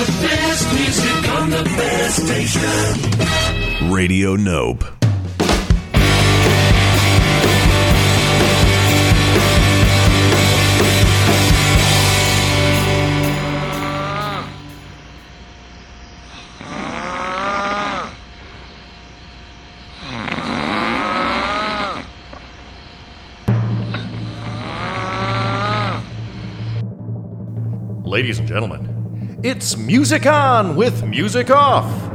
The best music on the best station. Radio Nope. Ladies and gentlemen, it's Music On with Music Off.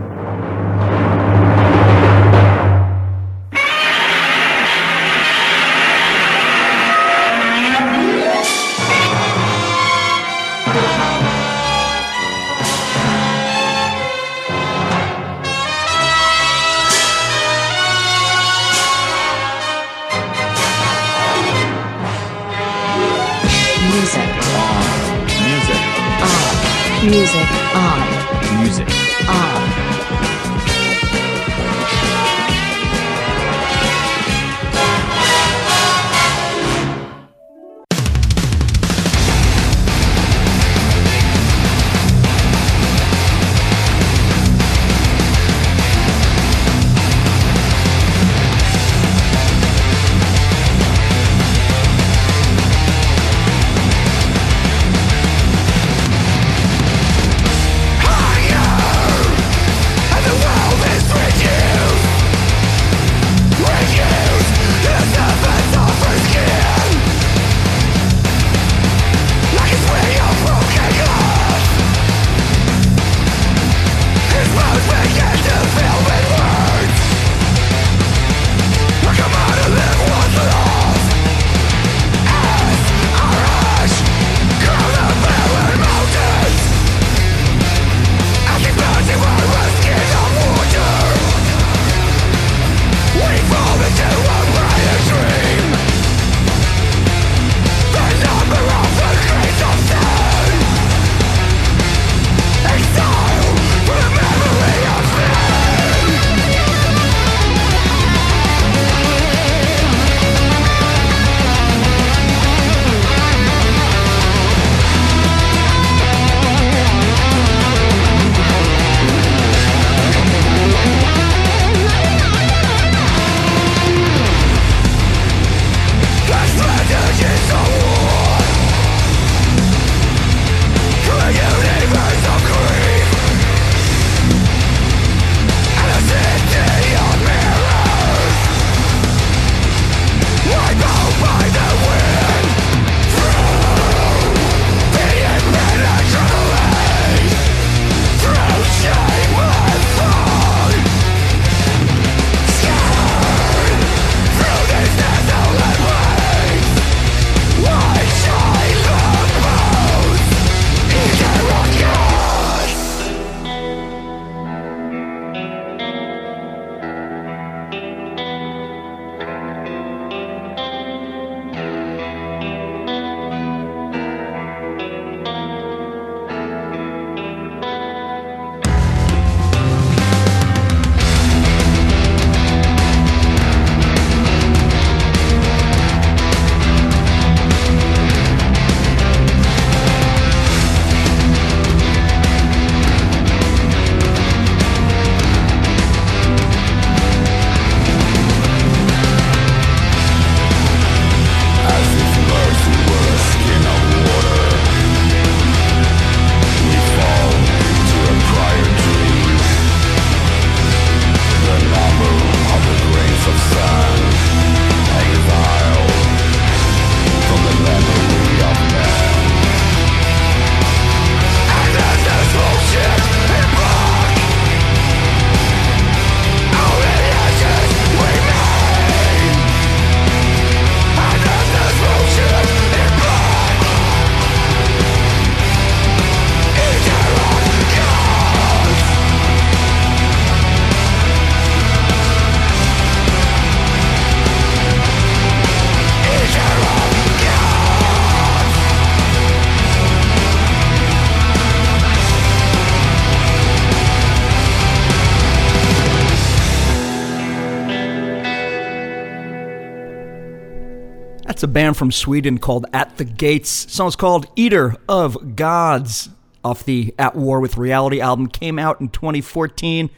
That's a band from Sweden called At the Gates. song's called Eater of Gods. off the At War with Reality album, came out in 2014.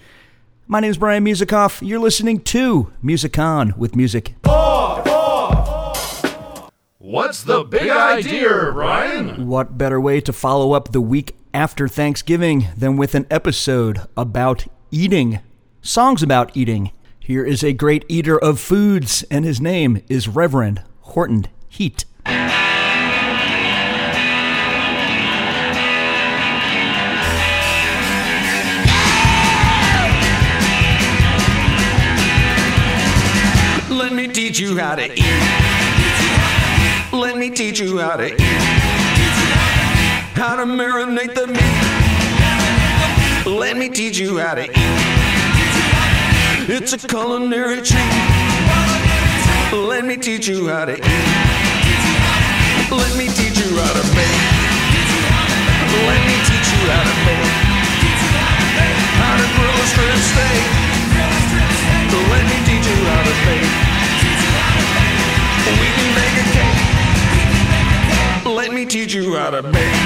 My name is Brian Musikoff. You're listening to Music On with Music. What's the big idea, Ryan? What better way to follow up the week after Thanksgiving than with an episode about eating? Songs about eating. Here is a great eater of foods, and his name is Reverend Horton Heat. Let me teach you how to eat. Let me teach you how to eat. How to marinate the meat. Let me teach you how to eat. It's a culinary treat. Let me teach you how to eat. Let me teach you how to bake. Let me teach you how to bake. How to grill a strip steak. Let me teach you how to bake. We can bake a cake. Let me teach you how to bake.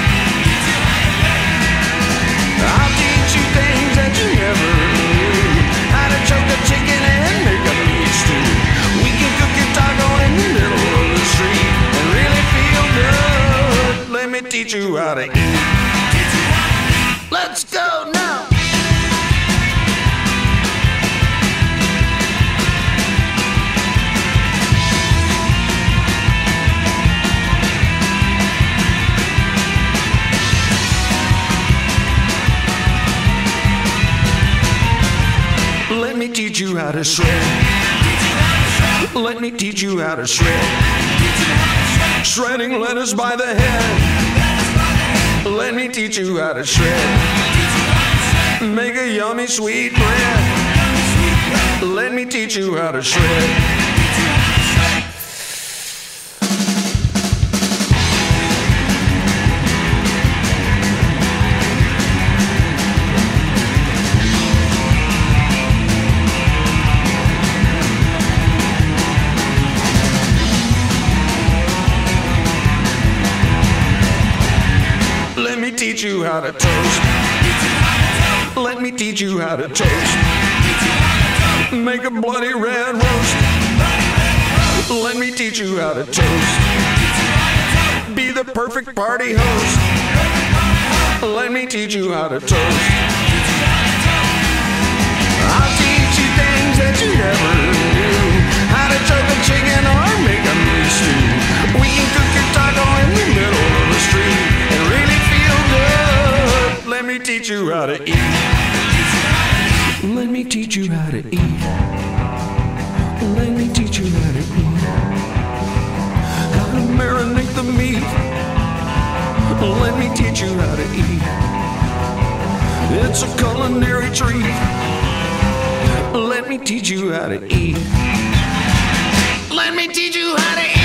I'll teach you things that you never knew. How to choke a chicken street and really feel good. Let me teach you how to eat. Let's go now. Let me teach you how to shred. Let me teach you how to shred. Shredding lettuce by the head. Let me teach you how to shred. Make a yummy sweet bread. Let me teach you how to shred. To toast. Be the perfect party host. Let me teach you how to toast. I'll teach you things that you never knew. How to choke a chicken or make a meat stew. We can cook your taco in the middle of the street and really feel good. Let me teach you how to eat. Let me teach you how to eat. The meat. Let me teach you how to eat. It's a culinary treat. Let me teach you how to eat. Let me teach you how to eat.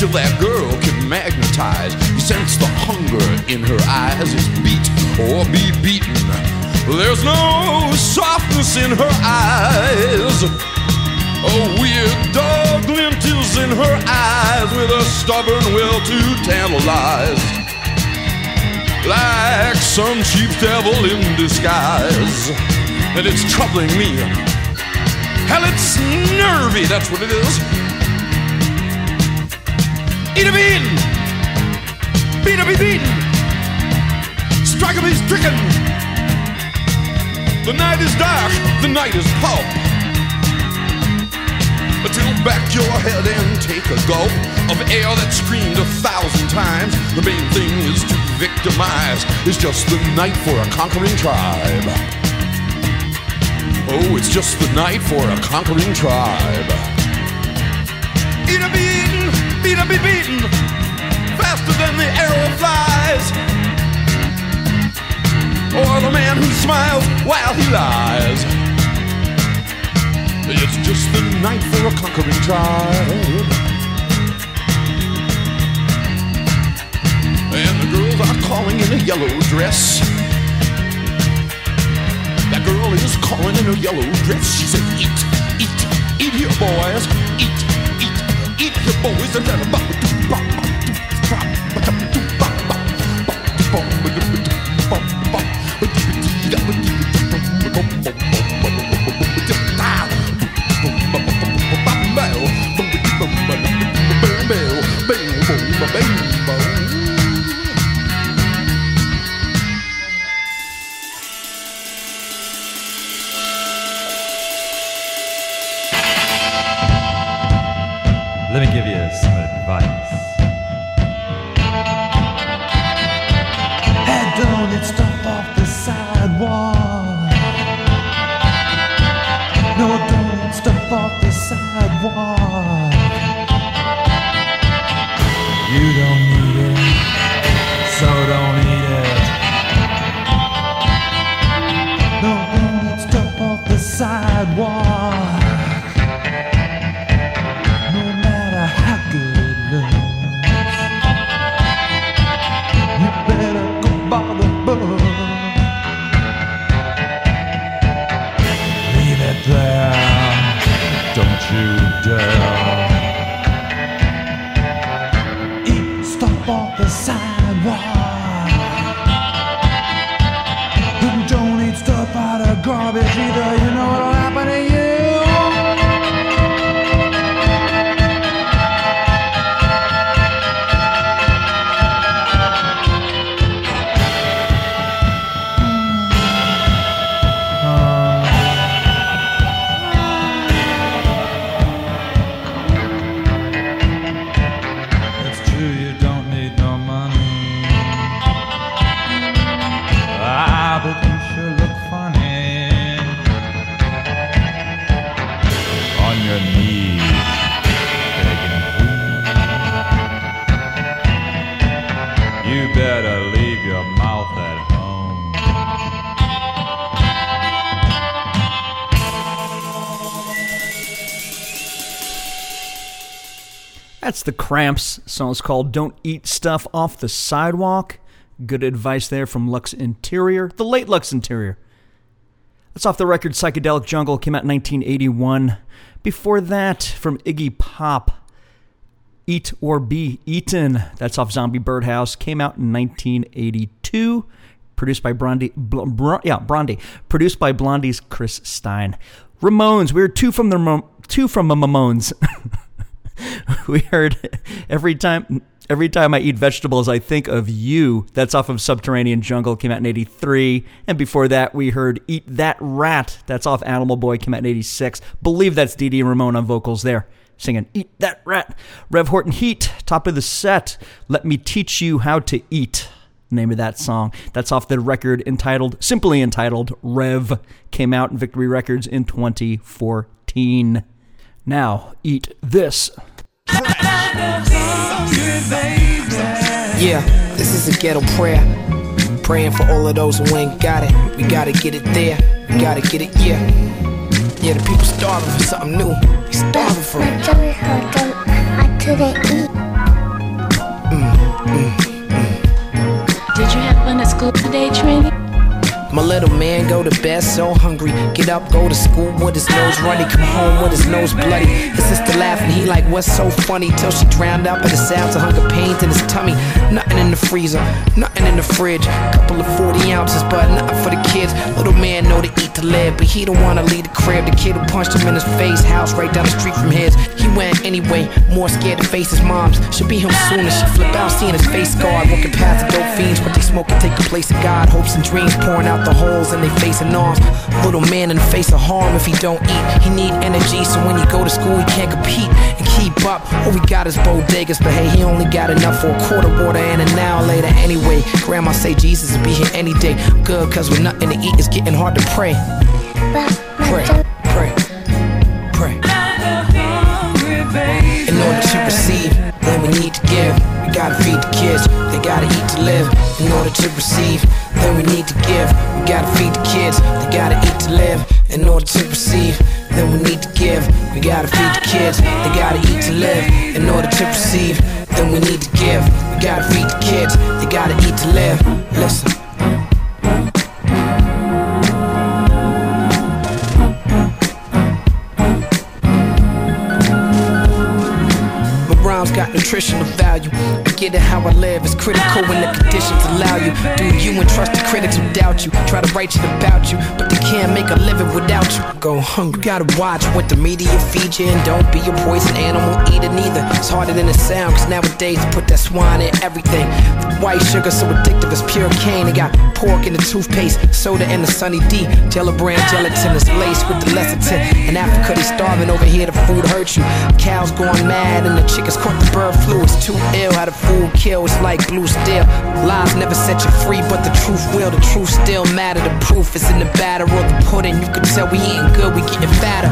till that girl can magnetize. You sense the hunger in her eyes is beat or be beaten. There's no softness in her eyes. A weird dog glint is in her eyes with a stubborn will to tantalize. Like some cheap devil in disguise. And it's troubling me. Hell, it's nervy, that's what it is. Eat him in! Beat him, he's beaten! Strike him, he's stricken! The night is dark, the night is hot. But tilt back your head and take a gulp of air that screamed a thousand times. The main thing is to victimize. It's just the night for a conquering tribe. Oh, it's just the night for a conquering tribe. It'll be beat a be beaten, faster than the arrow flies. Or the man who smiles while he lies. It's just the night for a conquering tribe. And the girls are calling in a yellow dress. That girl is calling in a yellow dress. She said, Eat, eat, eat here, boys. Eat, here, boys. And then a Let The Cramps. Song's called Don't Eat Stuff Off the Sidewalk. Good advice there from Lux Interior, the late Lux Interior. That's off the record Psychedelic Jungle, came out in 1981. Before that, from Iggy Pop, Eat or Be Eaten. That's off Zombie Birdhouse, came out in 1982. Produced by Blondie, Bl- Br- yeah, Blondie. Produced by Blondie's Chris Stein. Ramones, we are two from the two from the Ramones. we heard every time every time I eat vegetables I think of you. That's off of Subterranean Jungle came out in 83 and before that we heard Eat That Rat. That's off Animal Boy came out in 86. Believe that's Dee Ramone on vocals there. Singing Eat That Rat. Rev Horton Heat, top of the set. Let me teach you how to eat. Name of that song. That's off the record entitled, simply entitled, Rev. Came out in Victory Records in 2014. Now, eat this. Yeah, this is a ghetto prayer. Praying for all of those who ain't got it. We gotta get it there. We gotta get it, yeah. Yeah, the people starving for something new. They starving for it. I couldn't eat. Mm, mm, mm. Did you have fun at school today, Trini? My little man go to bed so hungry. Get up, go to school with his nose runny. Come home with his nose bloody. His sister laughing, he like, what's so funny? Till she drowned out by the sounds of hunger pains in his tummy. Nothing in the freezer, nothing in the fridge. Couple of 40 ounces, but nothing for the kids. Little man know to eat to live, but he don't wanna leave the crib. The kid who punched him in his face, house right down the street from his. He went anyway, more scared to face his moms. Should be him soon as she flip out, seeing his face scarred. Walking past the dope fiends, what they smoking take the place of God. Hopes and dreams pouring out the holes in they face and arms. Little man in the face of harm if he don't eat. He need energy, so when he go to school, he can't compete and keep up. All we got is bodegas, but hey, he only got enough for a quarter water and an hour later anyway. Grandma say Jesus will be here any day. Good, cause with nothing to eat, it's getting hard to pray, pray. Then we need to give. We gotta feed the kids, they gotta eat to live. In order to receive, then we need to give. We gotta feed the kids, they gotta eat to live. In order to receive, then we need to give. We gotta feed the kids, they gotta eat to live. In order to receive, then we need to give. We gotta feed the kids, they gotta eat to live. Listen. Nutritional value. Get it how I live. is critical when the conditions allow you. Do you and trust the critics who doubt you. Try to write shit about you, but they can't make a living without you. Go hungry. Gotta watch what the media feed you, and don't be a poison animal eater neither. It's harder than it sounds, cause nowadays they put that swine in everything. White sugar so addictive as pure cane. They got pork in the toothpaste, soda in the Sunny D. Jello brand gelatin is laced with the lecithin. In Africa, they starving over here, the food hurts you. Cows going mad, and the chickens caught the bird flu. It's too ill how the food kills like blue steel. Lies never set you free, but the truth will. The truth still matter. The proof is in the batter or the pudding. You can tell we eating good, we getting fatter.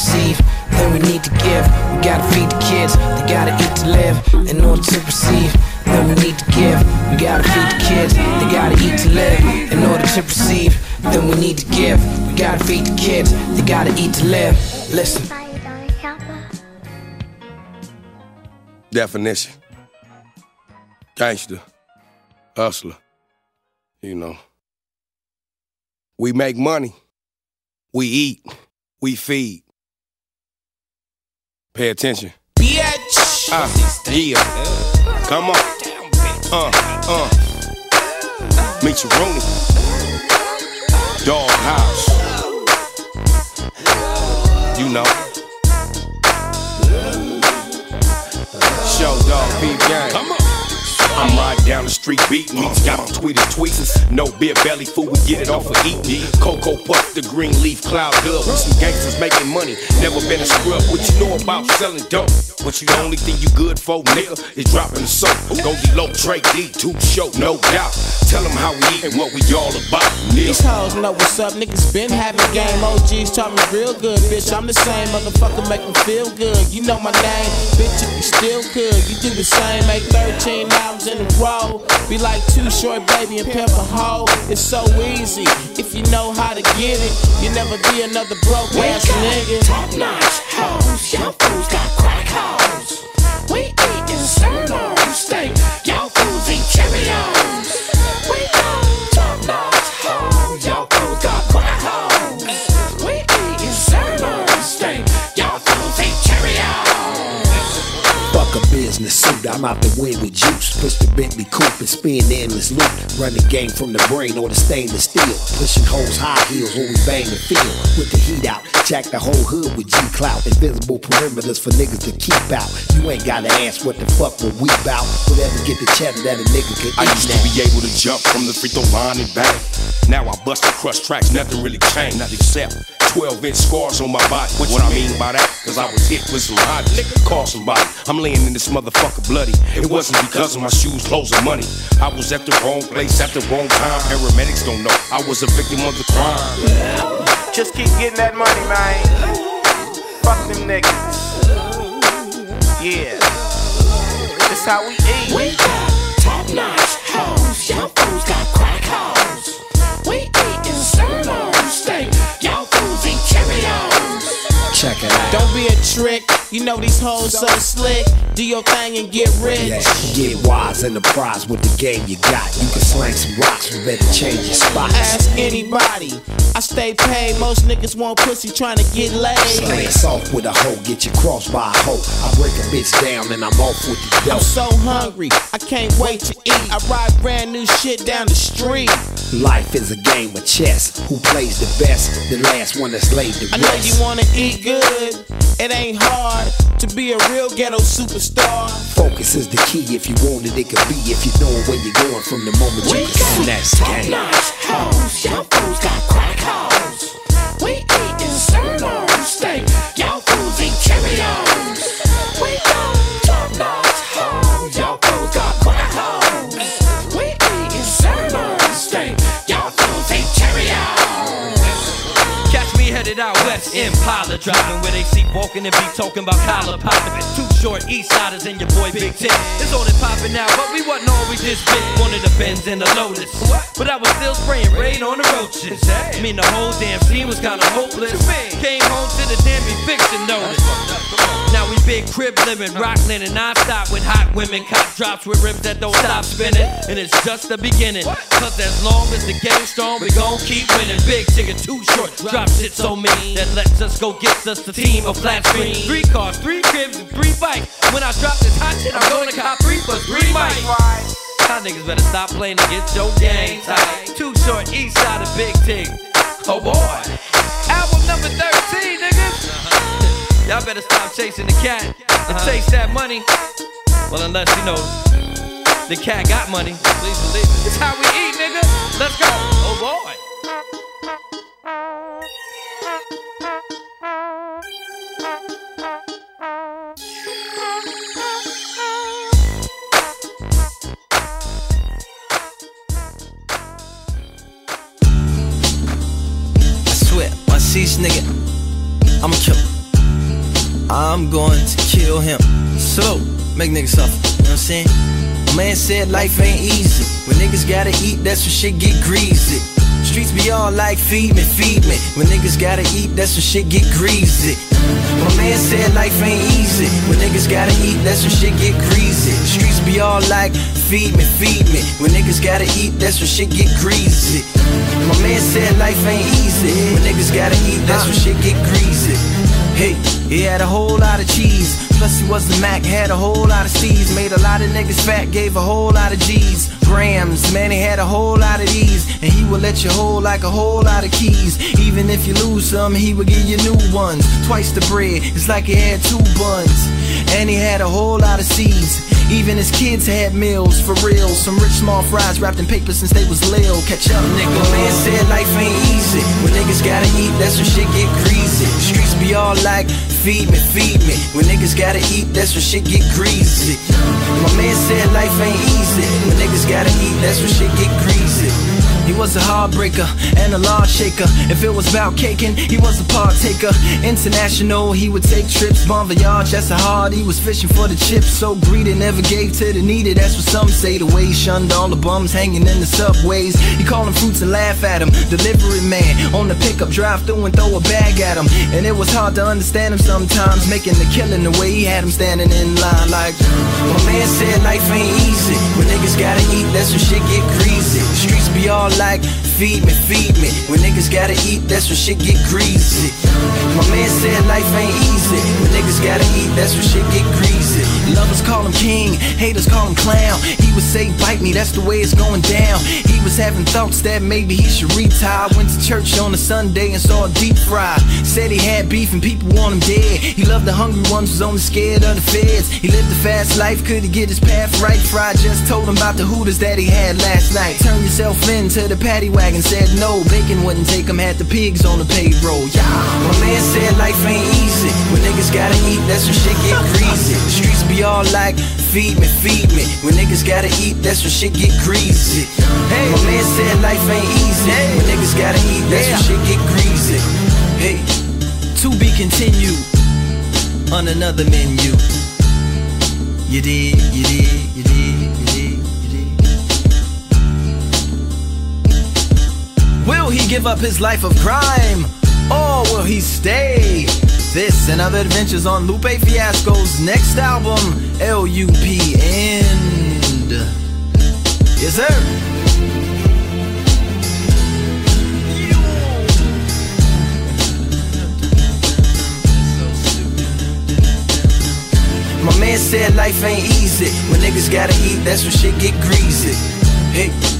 Receive, then we need to give. We gotta feed the kids, they gotta eat to live. In order to receive, then we need to give. We gotta feed the kids, they gotta eat to live. In order to receive, then we need to give. We gotta feed the kids, they gotta eat to live. Listen. Definition gangster, hustler, you know. We make money, we eat, we feed. Pay attention. Bitch. Uh, yeah. Come on. Uh, uh. Meet your Rooney. Dog house. You know. Show dog peep gang. Come on. I'm riding down the street beating meats, got on tweeters, tweets. No beer belly food, we get it off of eating. Cocoa puff, the green leaf cloud good. With some gangsters making money, never been a scrub. What you know about selling dope? What you the only thing you good for, nigga, is dropping the soap. Go get low, Trey D, two show, no doubt. Tell them how we eat and what we all about. nigga. These hoes know what's up, niggas been having game. OGs taught me real good, bitch. I'm the same motherfucker, make me feel good. You know my name, bitch. If you still could, you do the same. Make 13 albums in a row. Be like Too Short baby and pimp a hoe. It's so easy if you know how to get it. You never be another broke ass nigga. Top notch hoes, y'all fools got crack hoes. I'm out the way with juice. Push the Bentley coupe and spin endless loot. Run the game from the brain or the stainless steel. Pushing hoes high heels when we bang the field. With the heat out, jack the whole hood with G clout. Invisible perimeters for niggas to keep out. You ain't gotta ask what the fuck will we bout. Whatever get the cheddar that a nigga can I used now. to be able to jump from the free throw line and bang. Now I bust and crush tracks, nothing really changed, not except 12 inch scars on my body. What, I mean by that? Cause I was hit with some hot nigga, call somebody. I'm laying in this motherfucker bloody. It wasn't because of my shoes, clothes, or money. I was at the wrong place at the wrong time. Paramedics don't know I was a victim of the crime. Just keep getting that money, man. Fuck them niggas. Yeah. That's how we eat. We got top notch hoes, y'all fools got crack hoes. We Don't be a trick. You know these hoes so slick. Do your thing and get rich. Yeah, get wise and the prize with the game you got. You can slang some rocks, but better change your spots. Ask anybody. I stay paid. Most niggas want pussy trying to get laid. Slang soft with a hoe, get you crossed by a hoe. I break a bitch down and I'm off with the dough. I'm so hungry, I can't wait to eat. I ride brand new shit down the street. Life is a game of chess. Who plays the best? The last one that's laid the rest. I know you wanna eat good. It ain't hard to be a real ghetto superstar. Focus is the key. If you want it, it could be. If you know where you're going from the moment you can see that's the game. hoes. Y'all fools got crack hoes. We out Impala driving where they see walking and be talking about collar popping. Too short, East Siders and your boy Big Ten. It's on and popping now, but we wasn't always this big. One of the Benz and the Lotus, but I was still spraying rain on the roaches. I mean the whole damn scene was kinda hopeless. Came home to the damn eviction notice. Now we big crib living, rock and non-stop with hot women, cop drops with rims that don't stop spinning. And it's just the beginning. Cause as long as the game's strong, we gon' keep winning. Big chicken too short, drop shit so mean that lets us just go get us the team of flat screen. Three cars, three cribs, and three bikes. When I drop this hot shit, I'm gonna cop three for three mics. Y'all niggas better stop playing and get your game tight. Too short, east side of Big Tig. Oh boy. Album number 13, niggas. Uh-huh. Y'all better stop chasing the cat and uh-huh. chase that money. Well, unless you know the cat got money. Please believe it. It's how we eat, nigga. Let's go. Oh boy. This nigga, I'ma kill him. I'm going to kill him. So, make niggas suffer. You know what I'm saying? A man said life ain't easy. When niggas gotta eat, that's when shit get greasy. Streets be all like feed me, feed me. When niggas gotta eat, that's when shit get greasy. My man said life ain't easy. When niggas gotta eat, that's when shit get greasy. Streets be all like feed me, feed me. When niggas gotta eat, that's when shit get greasy. My man said life ain't easy. When niggas gotta eat, that's when shit get greasy. Hey, he had a whole lot of cheese. Plus he was the Mac, had a whole lot of C's. Made a lot of niggas fat, gave a whole lot of G's. Grams, man, he had a whole lot of these. And he would let you hold like a whole lot of keys. Even if you lose some, he would give you new ones. Twice the bread, it's like he had two buns. And he had a whole lot of seeds. Even his kids had meals, for real. Some rich small fries wrapped in paper since they was lil. Catch up, nigga. Man said life ain't easy. When niggas gotta eat, that's when shit get greasy. Streets be all like, feed me, feed me. When niggas gotta eat, that's when shit get greasy. My man said life ain't easy. When niggas gotta eat, that's when shit get greasy. He was a heartbreaker and a law shaker. If it was about caking, he was a partaker. International, he would take trips. Bon voyage, that's a hard. He was fishing for the chips. So greedy, never gave to the needy. That's what some say. The way he shunned all the bums hanging in the subways. He called them fruits and laugh at him. Delivery man on the pickup drive through and throw a bag at him. And it was hard to understand him sometimes. Making the killing the way he had him standing in line. Like, my man said life ain't easy. When niggas gotta eat, that's when shit get greasy. Streets be all like, feed me, feed me. When niggas gotta eat, that's when shit get greasy. My man said life ain't easy. When niggas gotta eat, that's when shit get greasy. Lovers call him king, haters call him clown. He would say, bite me, that's the way it's going down. He was having thoughts that maybe he should retire. Went to church on a Sunday and saw a deep fry. Said he had beef and people want him dead. He loved the hungry ones, was only scared of the feds. He lived a fast life, could he get his path right? Fry just told him about the hooters that he had last night. Turn yourself into the paddy wagon, said no. Bacon wouldn't take him, had the pigs on the payroll. Yeah, my man said life ain't easy. When niggas gotta eat, that's when shit get greasy. The streets be all like, feed me, feed me. When niggas gotta eat, that's when shit get greasy. Hey, my man said life ain't easy. When niggas gotta eat, that's when shit get greasy. Hey, to be continued on another menu. You did, you did, Will he give up his life of crime? Or will he stay? This and other adventures on Lupe Fiasco's next album, L.U.P. End. Yes, sir. My man said life ain't easy. When niggas gotta eat, that's when shit get greasy. Hey.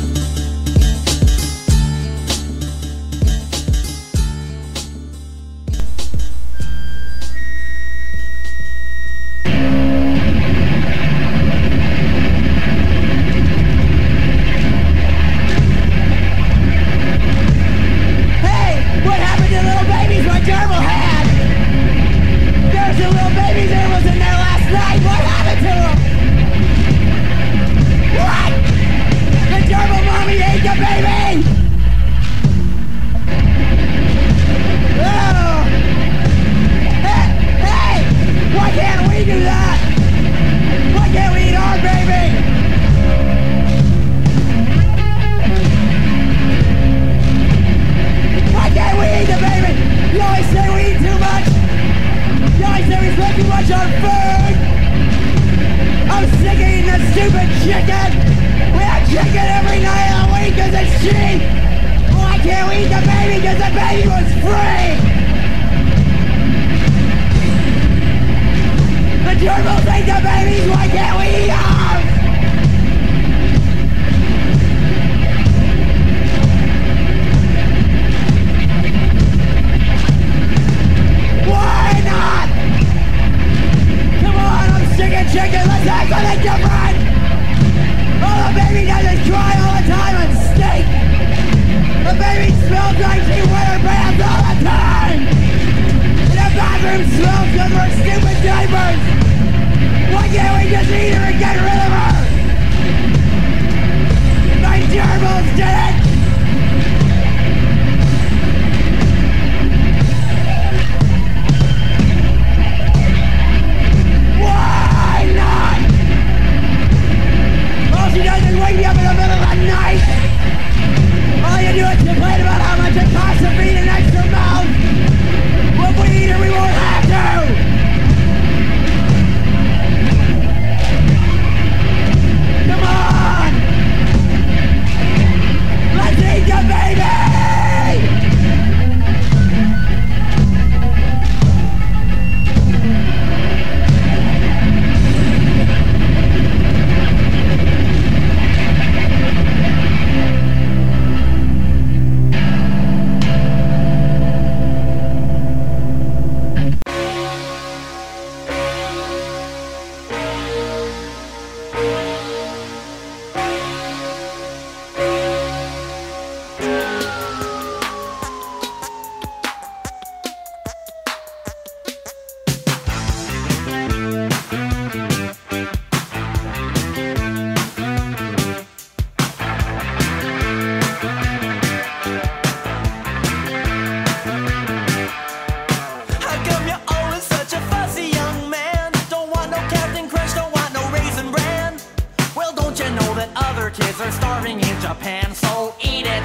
something in Japan, so eat it.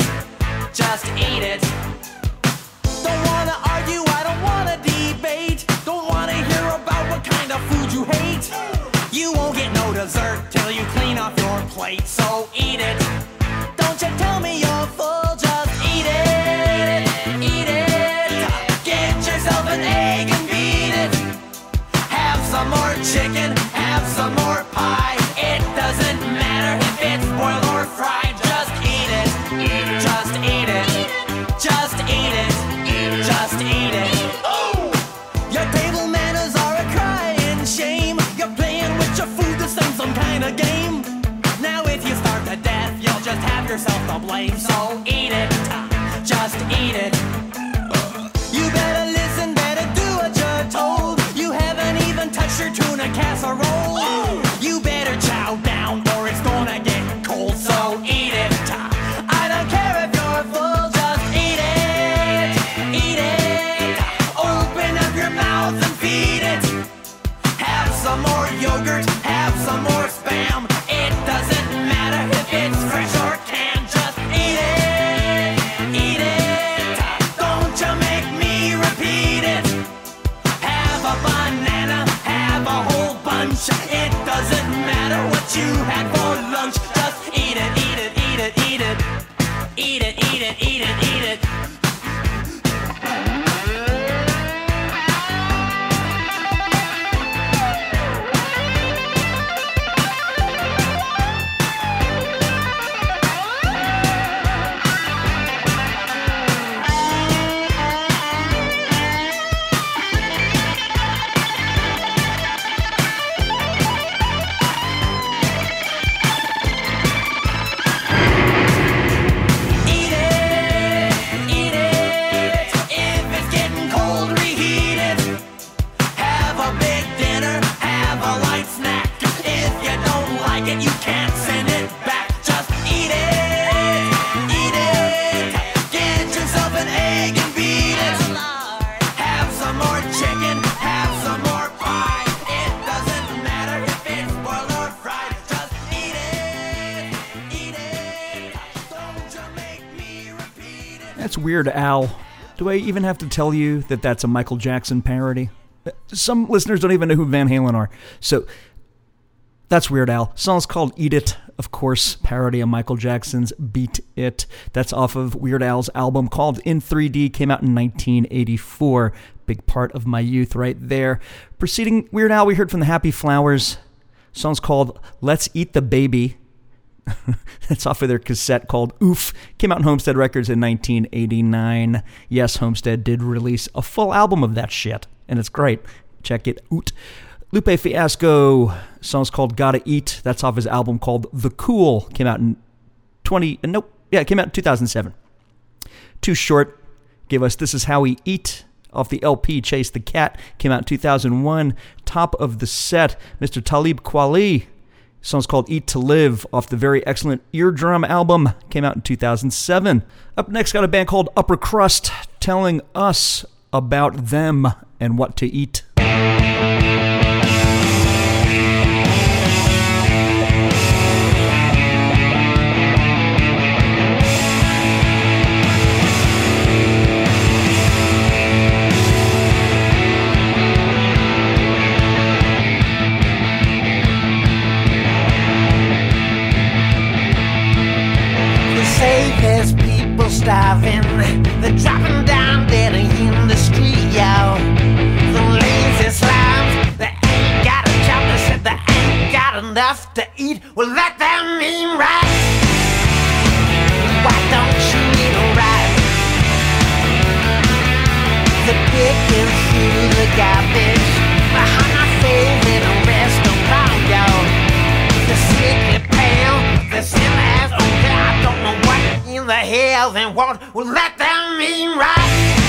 Just eat it. Don't wanna argue, I don't wanna debate. Don't wanna hear about what kind of food you hate. You won't get no dessert till you clean off your plate, so Weird Al. Do I even have to tell you that that's a Michael Jackson parody? Some listeners don't even know who Van Halen are. So that's Weird Al. Song's called Eat It, of course, parody of Michael Jackson's Beat It. That's off of Weird Al's album called In 3D, came out in 1984. Big part of my youth right there. Preceding Weird Al, we heard from the Happy Flowers. Song's called Let's Eat the Baby. That's off of their cassette called Oof. Came out in Homestead Records in 1989. Yes, Homestead did release a full album of that shit, and it's great. Check it out. Lupe Fiasco, song's called Gotta Eat. That's off his album called The Cool. Came out in 20, uh, nope, yeah, it came out in 2007. Too Short gave us This Is How We Eat off the LP Chase the Cat. Came out in 2001. Top of the set, Mr. Talib Kweli. Song's called Eat to Live off the very excellent Eardrum album. Came out in 2007. Up next, got a band called Upper Crust telling us about them and what to eat. Starving. They're dropping down dead in the street, yo. The lazy slimes, they ain't got a job. They said they ain't got enough to eat. Well, let them eat right. Why don't you eat right? The pickings through the garbage behind my favorite restaurant, yo. The sickly pale, the sin as the hills and. Well, let them eat right.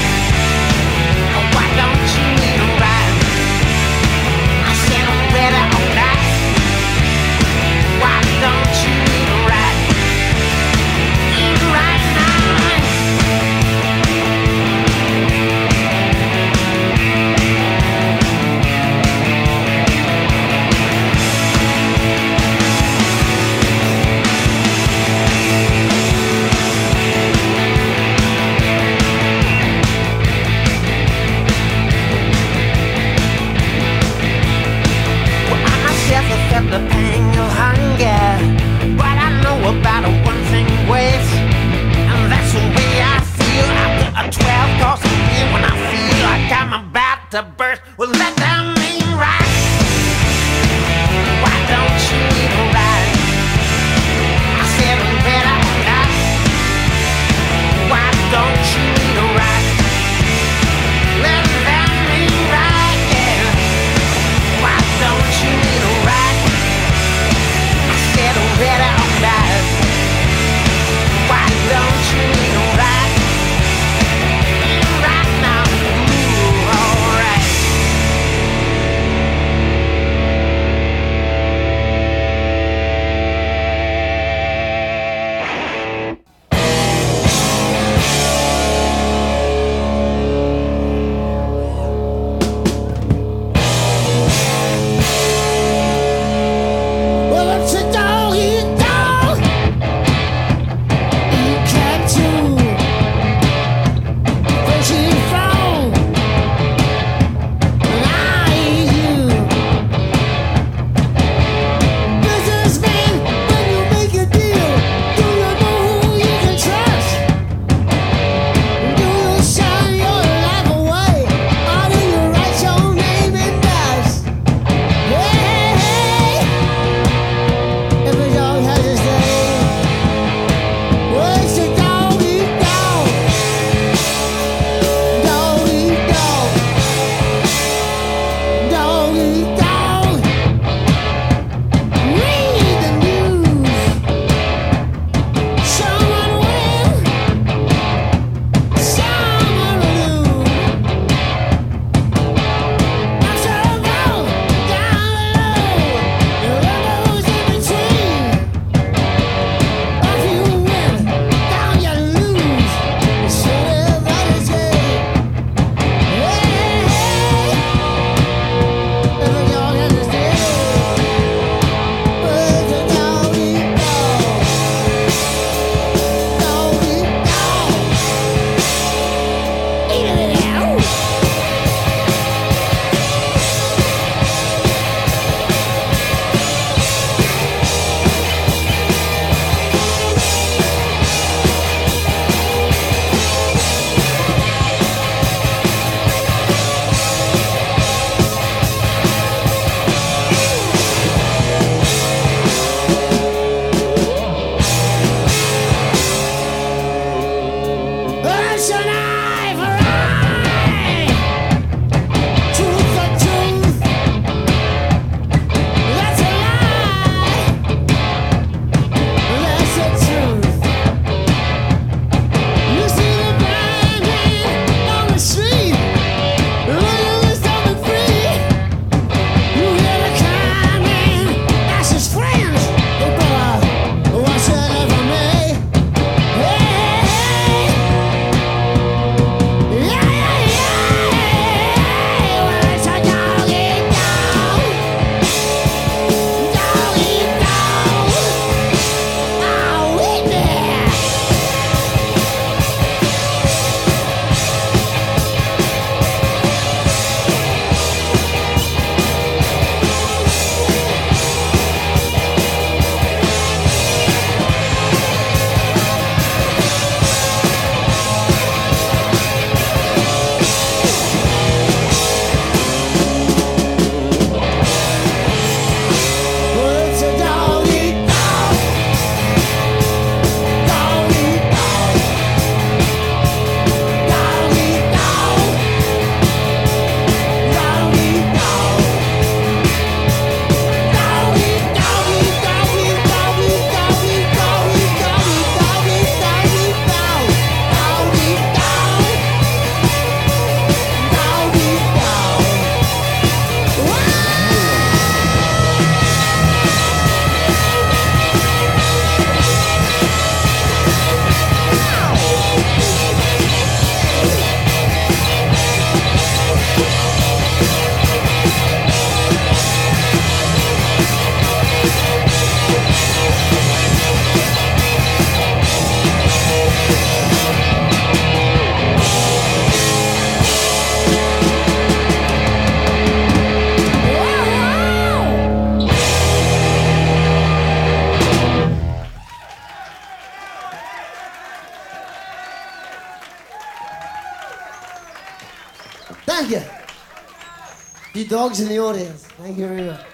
dogs in the audience. Thank you very much.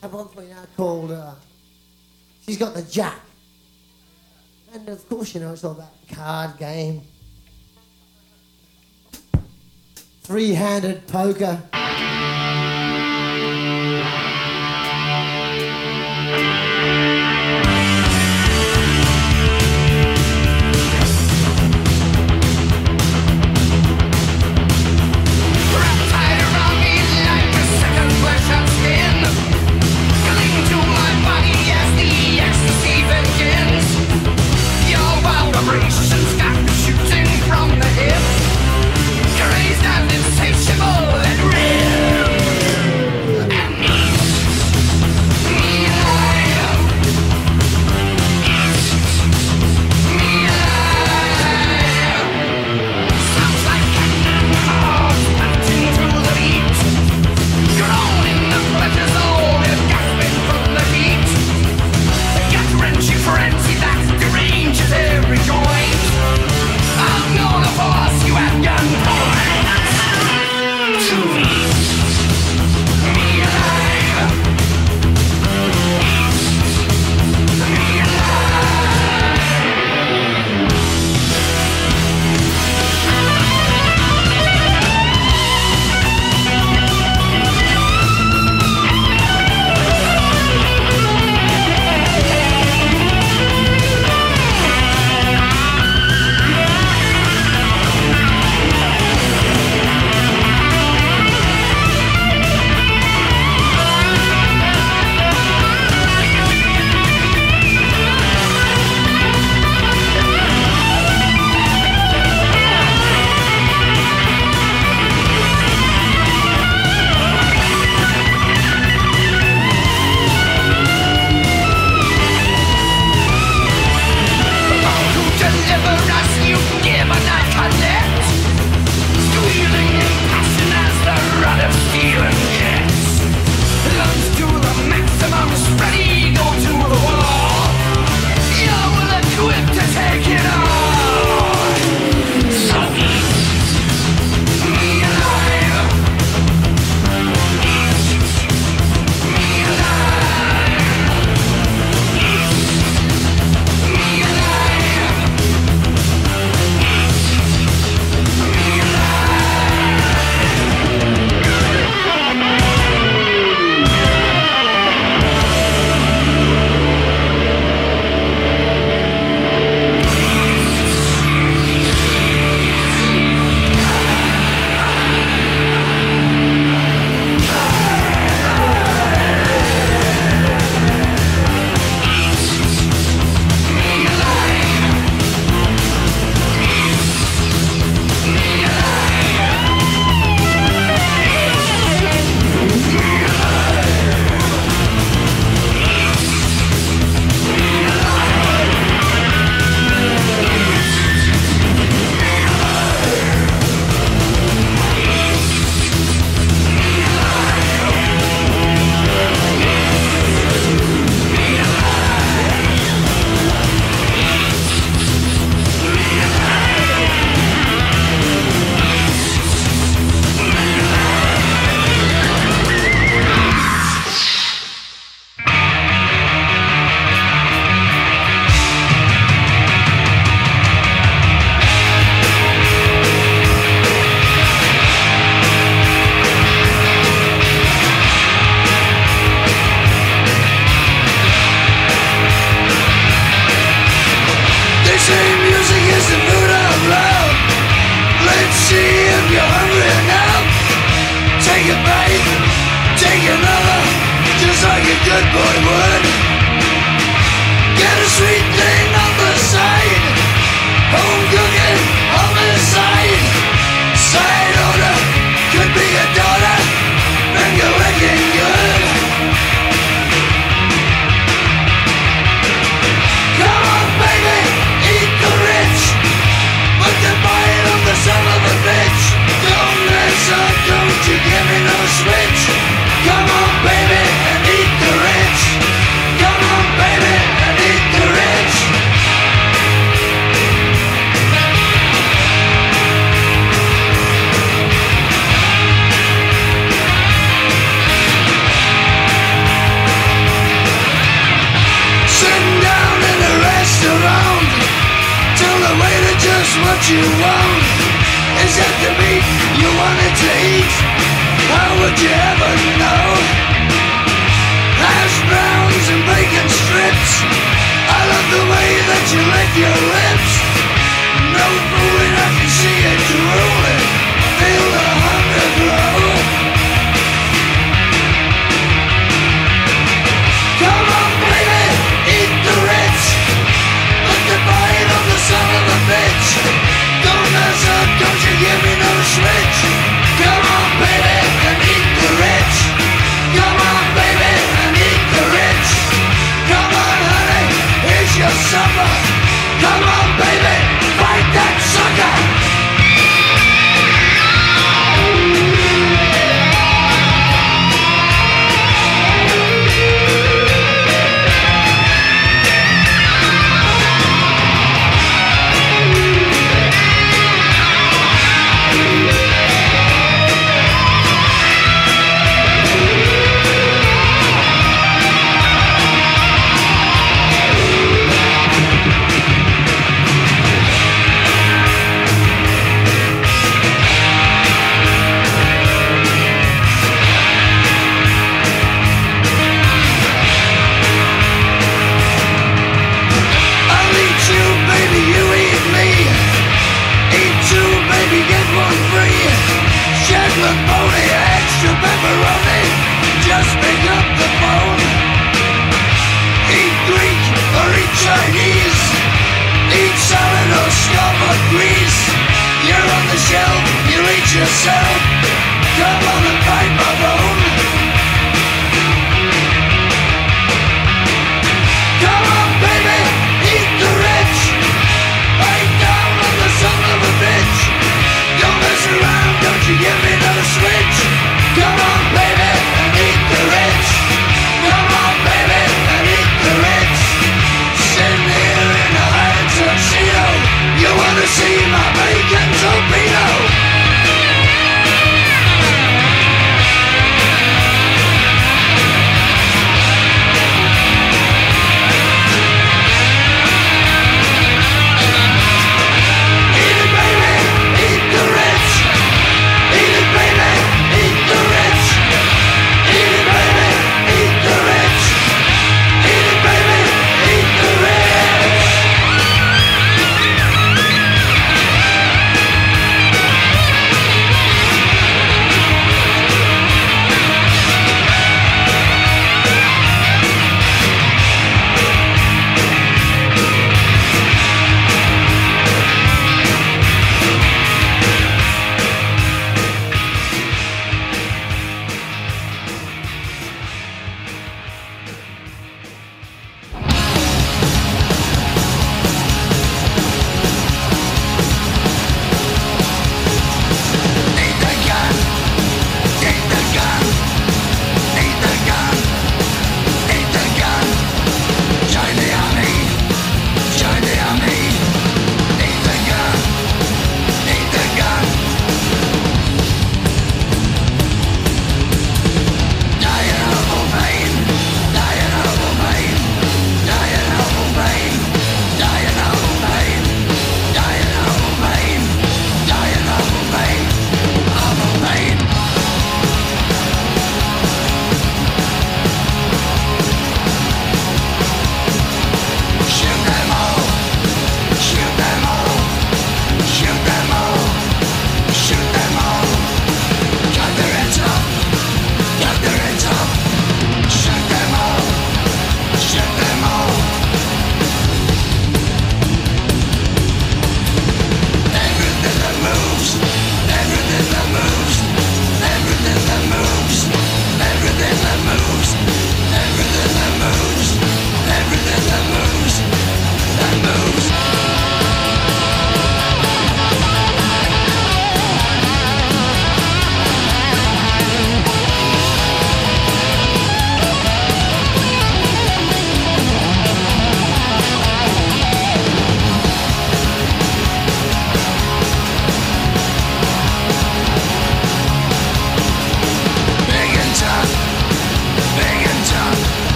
Have one for you now called uh, She's Got the Jack. And of course, you know, it's all that card game, three handed poker.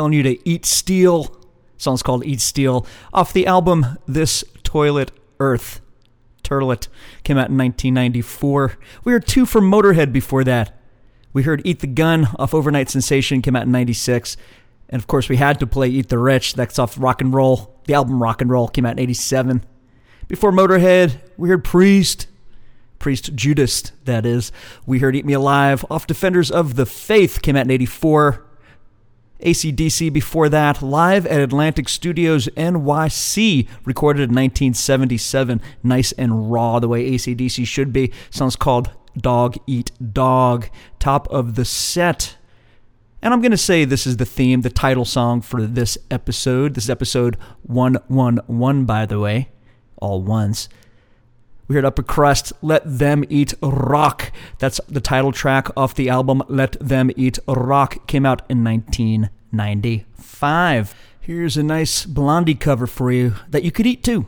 Telling you to eat steel. Song's called Eat Steel off the album This Toilet Earth. Turtlet came out in 1994. We heard two from Motorhead before that. We heard Eat the Gun off Overnight Sensation came out in 96. And of course, we had to play Eat the Rich. That's off Rock and Roll. The album Rock and Roll came out in 87. Before Motorhead, we heard Priest. Priest Judas, that is. We heard Eat Me Alive off Defenders of the Faith came out in 84. ACDC before that, live at Atlantic Studios NYC, recorded in 1977. Nice and raw, the way ACDC should be. Song's called Dog Eat Dog. Top of the set. And I'm going to say this is the theme, the title song for this episode. This is episode 111, by the way. All ones. We heard Upper Crust, Let Them Eat Rock. That's the title track off the album Let Them Eat Rock. Came out in 1995. Here's a nice Blondie cover for you that you could eat too.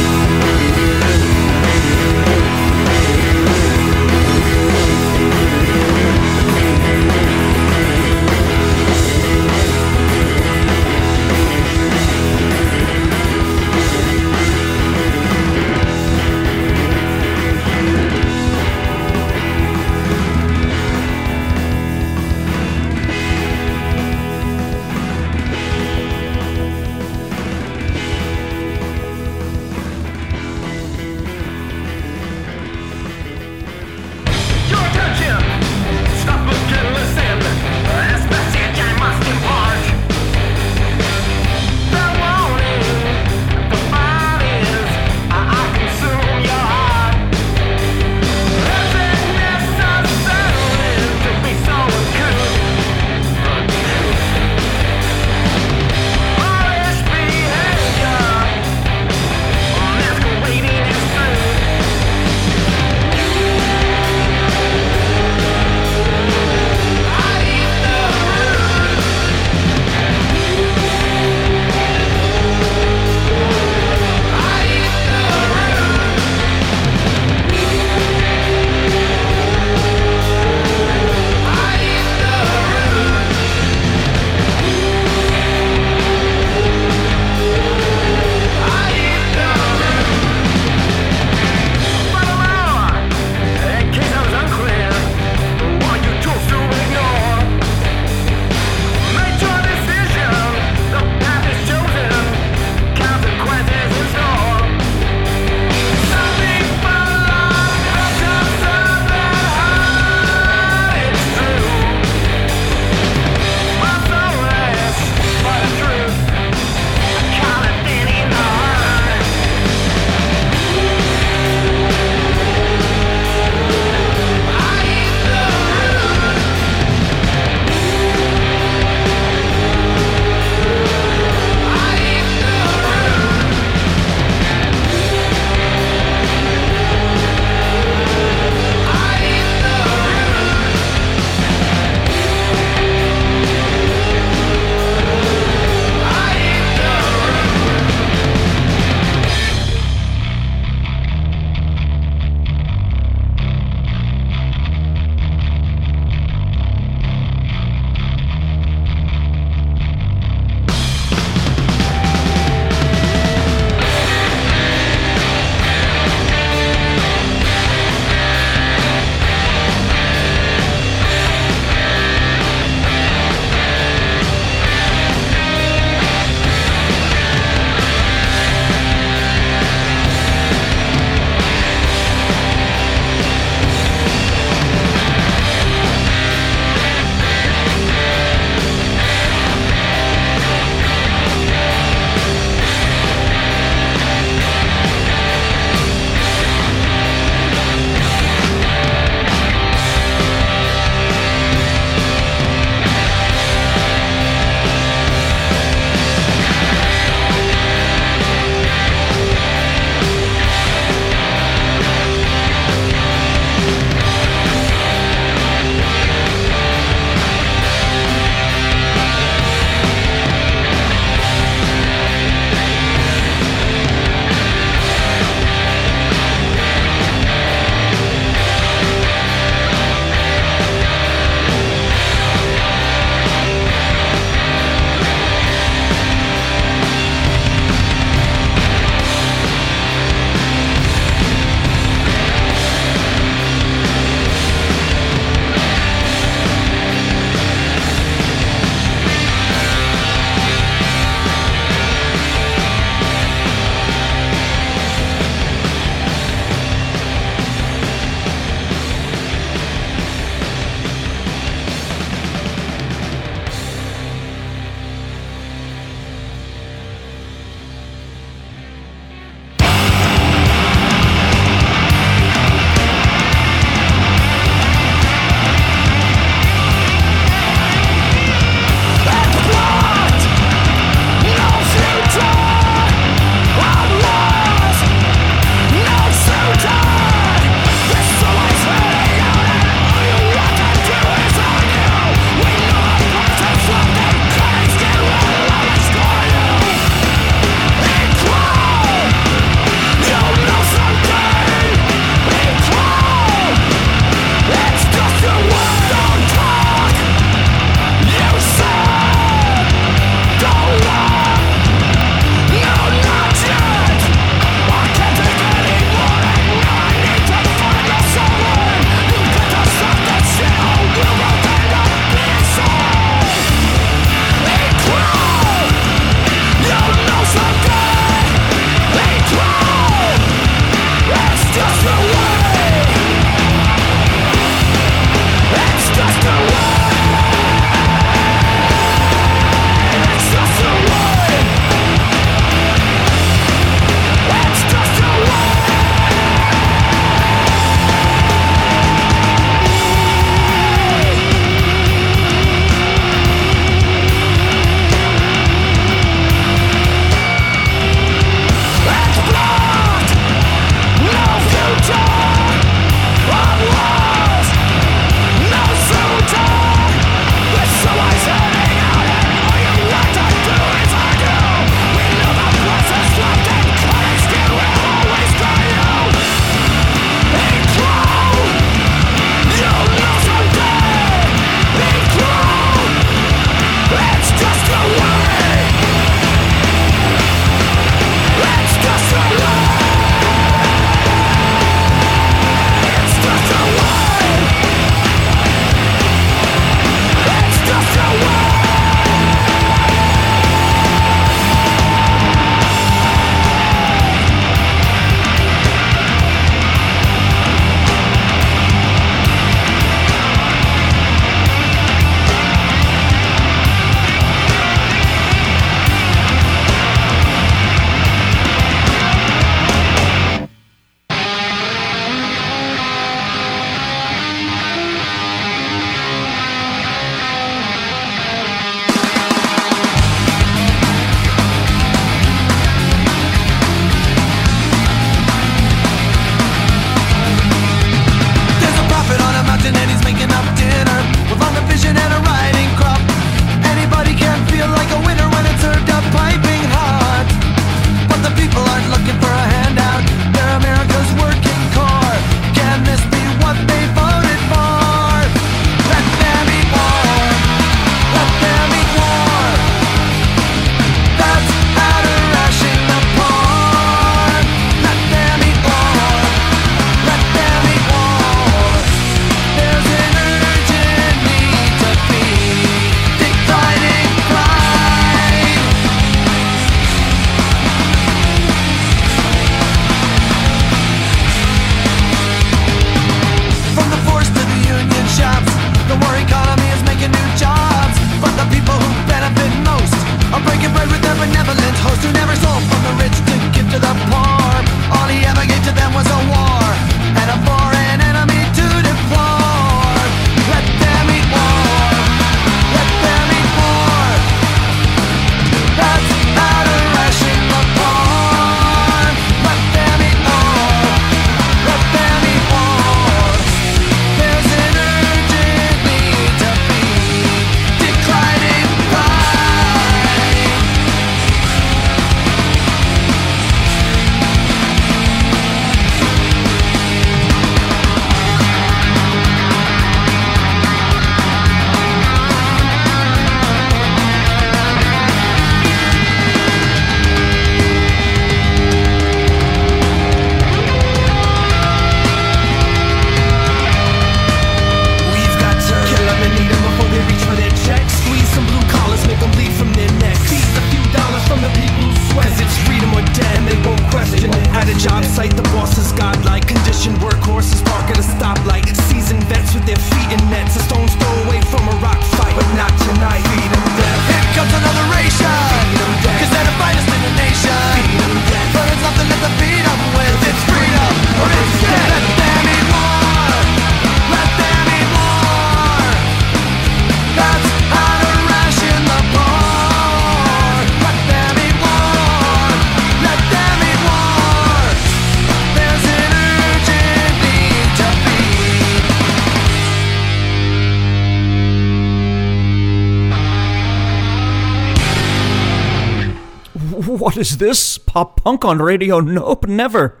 Is this? Pop punk on radio? Nope, never.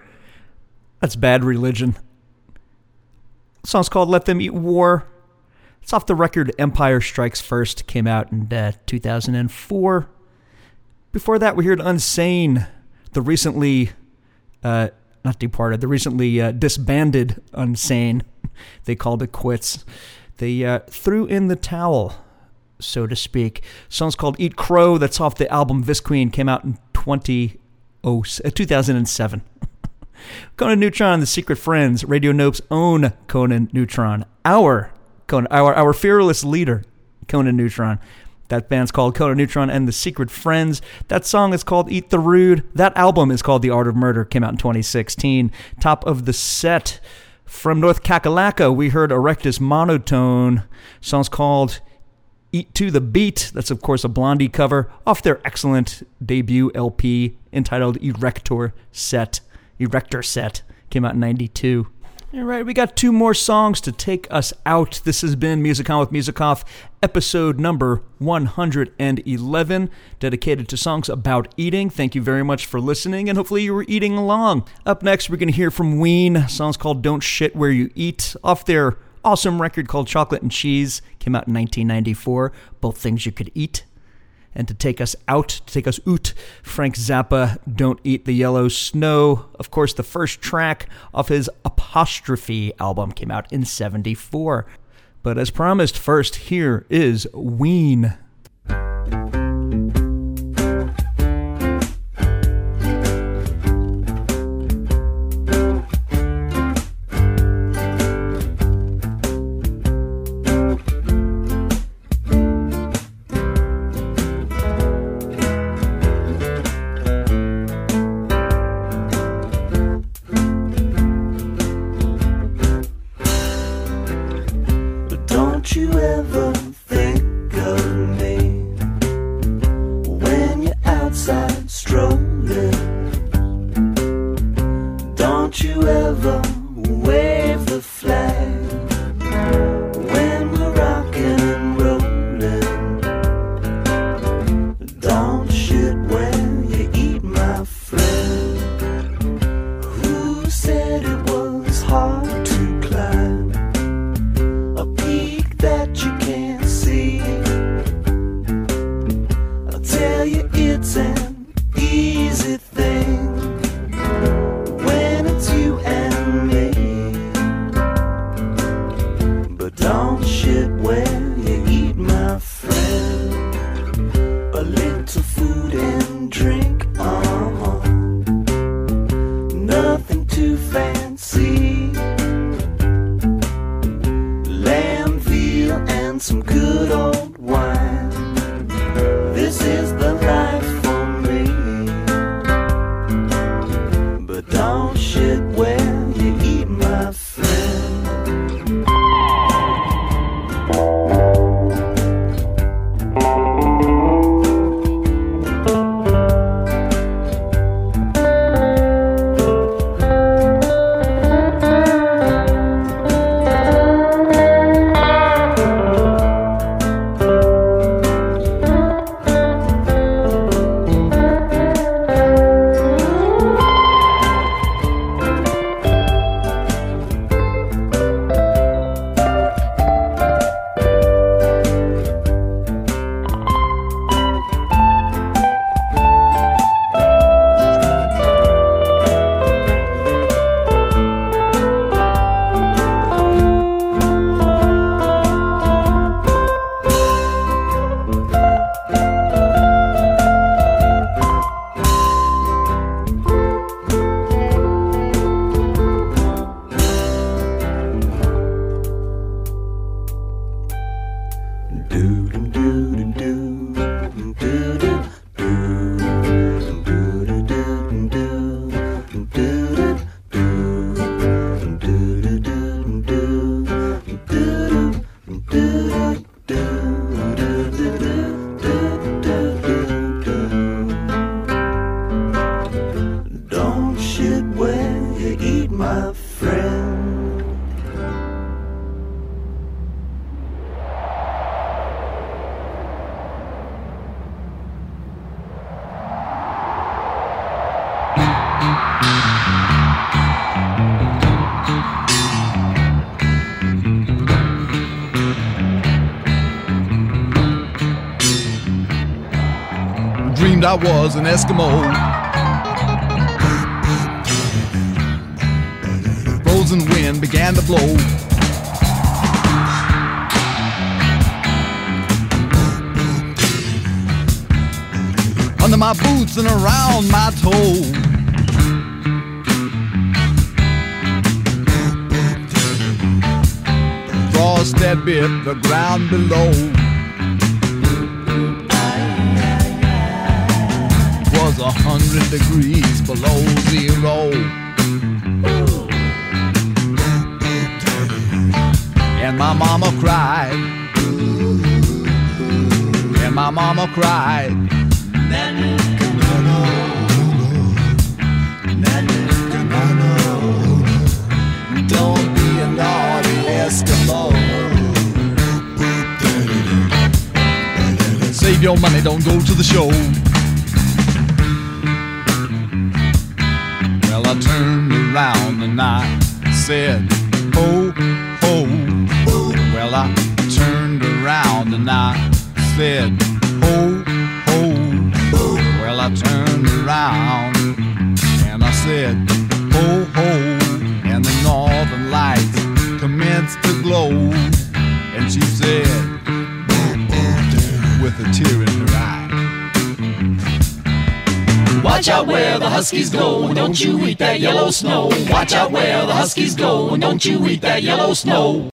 That's bad religion. The song's called Let Them Eat War. It's off the record Empire Strikes First, came out in uh, 2004. Before that, we heard Unsane, the recently, uh, not departed, the recently uh, disbanded Unsane. They called it quits. They uh, threw in the towel, so to speak. song's called Eat Crow. That's off the album Visqueen. Came out in 20, oh, uh, 2007. Conan Neutron, The Secret Friends, Radio Nope's own Conan Neutron, our Conan, our our fearless leader, Conan Neutron. That band's called Conan Neutron and The Secret Friends. That song is called Eat the Rude. That album is called The Art of Murder. Came out in 2016. Top of the set from North Kakalaka, we heard Erectus Monotone. Song's called Eat to the Beat. That's, of course, a Blondie cover off their excellent debut LP entitled Erector Set. Erector Set came out in 92. All right, we got two more songs to take us out. This has been Music On with Music Off, episode number 111, dedicated to songs about eating. Thank you very much for listening, and hopefully you were eating along. Up next, we're going to hear from Ween, songs called Don't Shit Where You Eat, off their awesome record called Chocolate and Cheese, came out in 1994. Both things you could eat. And to take us out, to take us out, Frank Zappa, Don't Eat the Yellow Snow. Of course, the first track off his Apostrophe album came out in 74. But as promised, first, here is Ween. You ever I was an Eskimo. Frozen wind began to blow. Under my boots and around my toe. That bit the ground below. Hundred degrees below zero. And my mama cried. And my mama cried. Don't be a naughty Eskimo. Save your money, don't go to the show. Around and I said, Ho, ho. Well, I turned around and I said, Ho, ho. Well, I turned around and I said, Ho, ho. And the northern lights commenced to glow. And she said, with a tear Watch out where the huskies go, don't you eat that yellow snow. Watch out where the huskies go, don't you eat that yellow snow.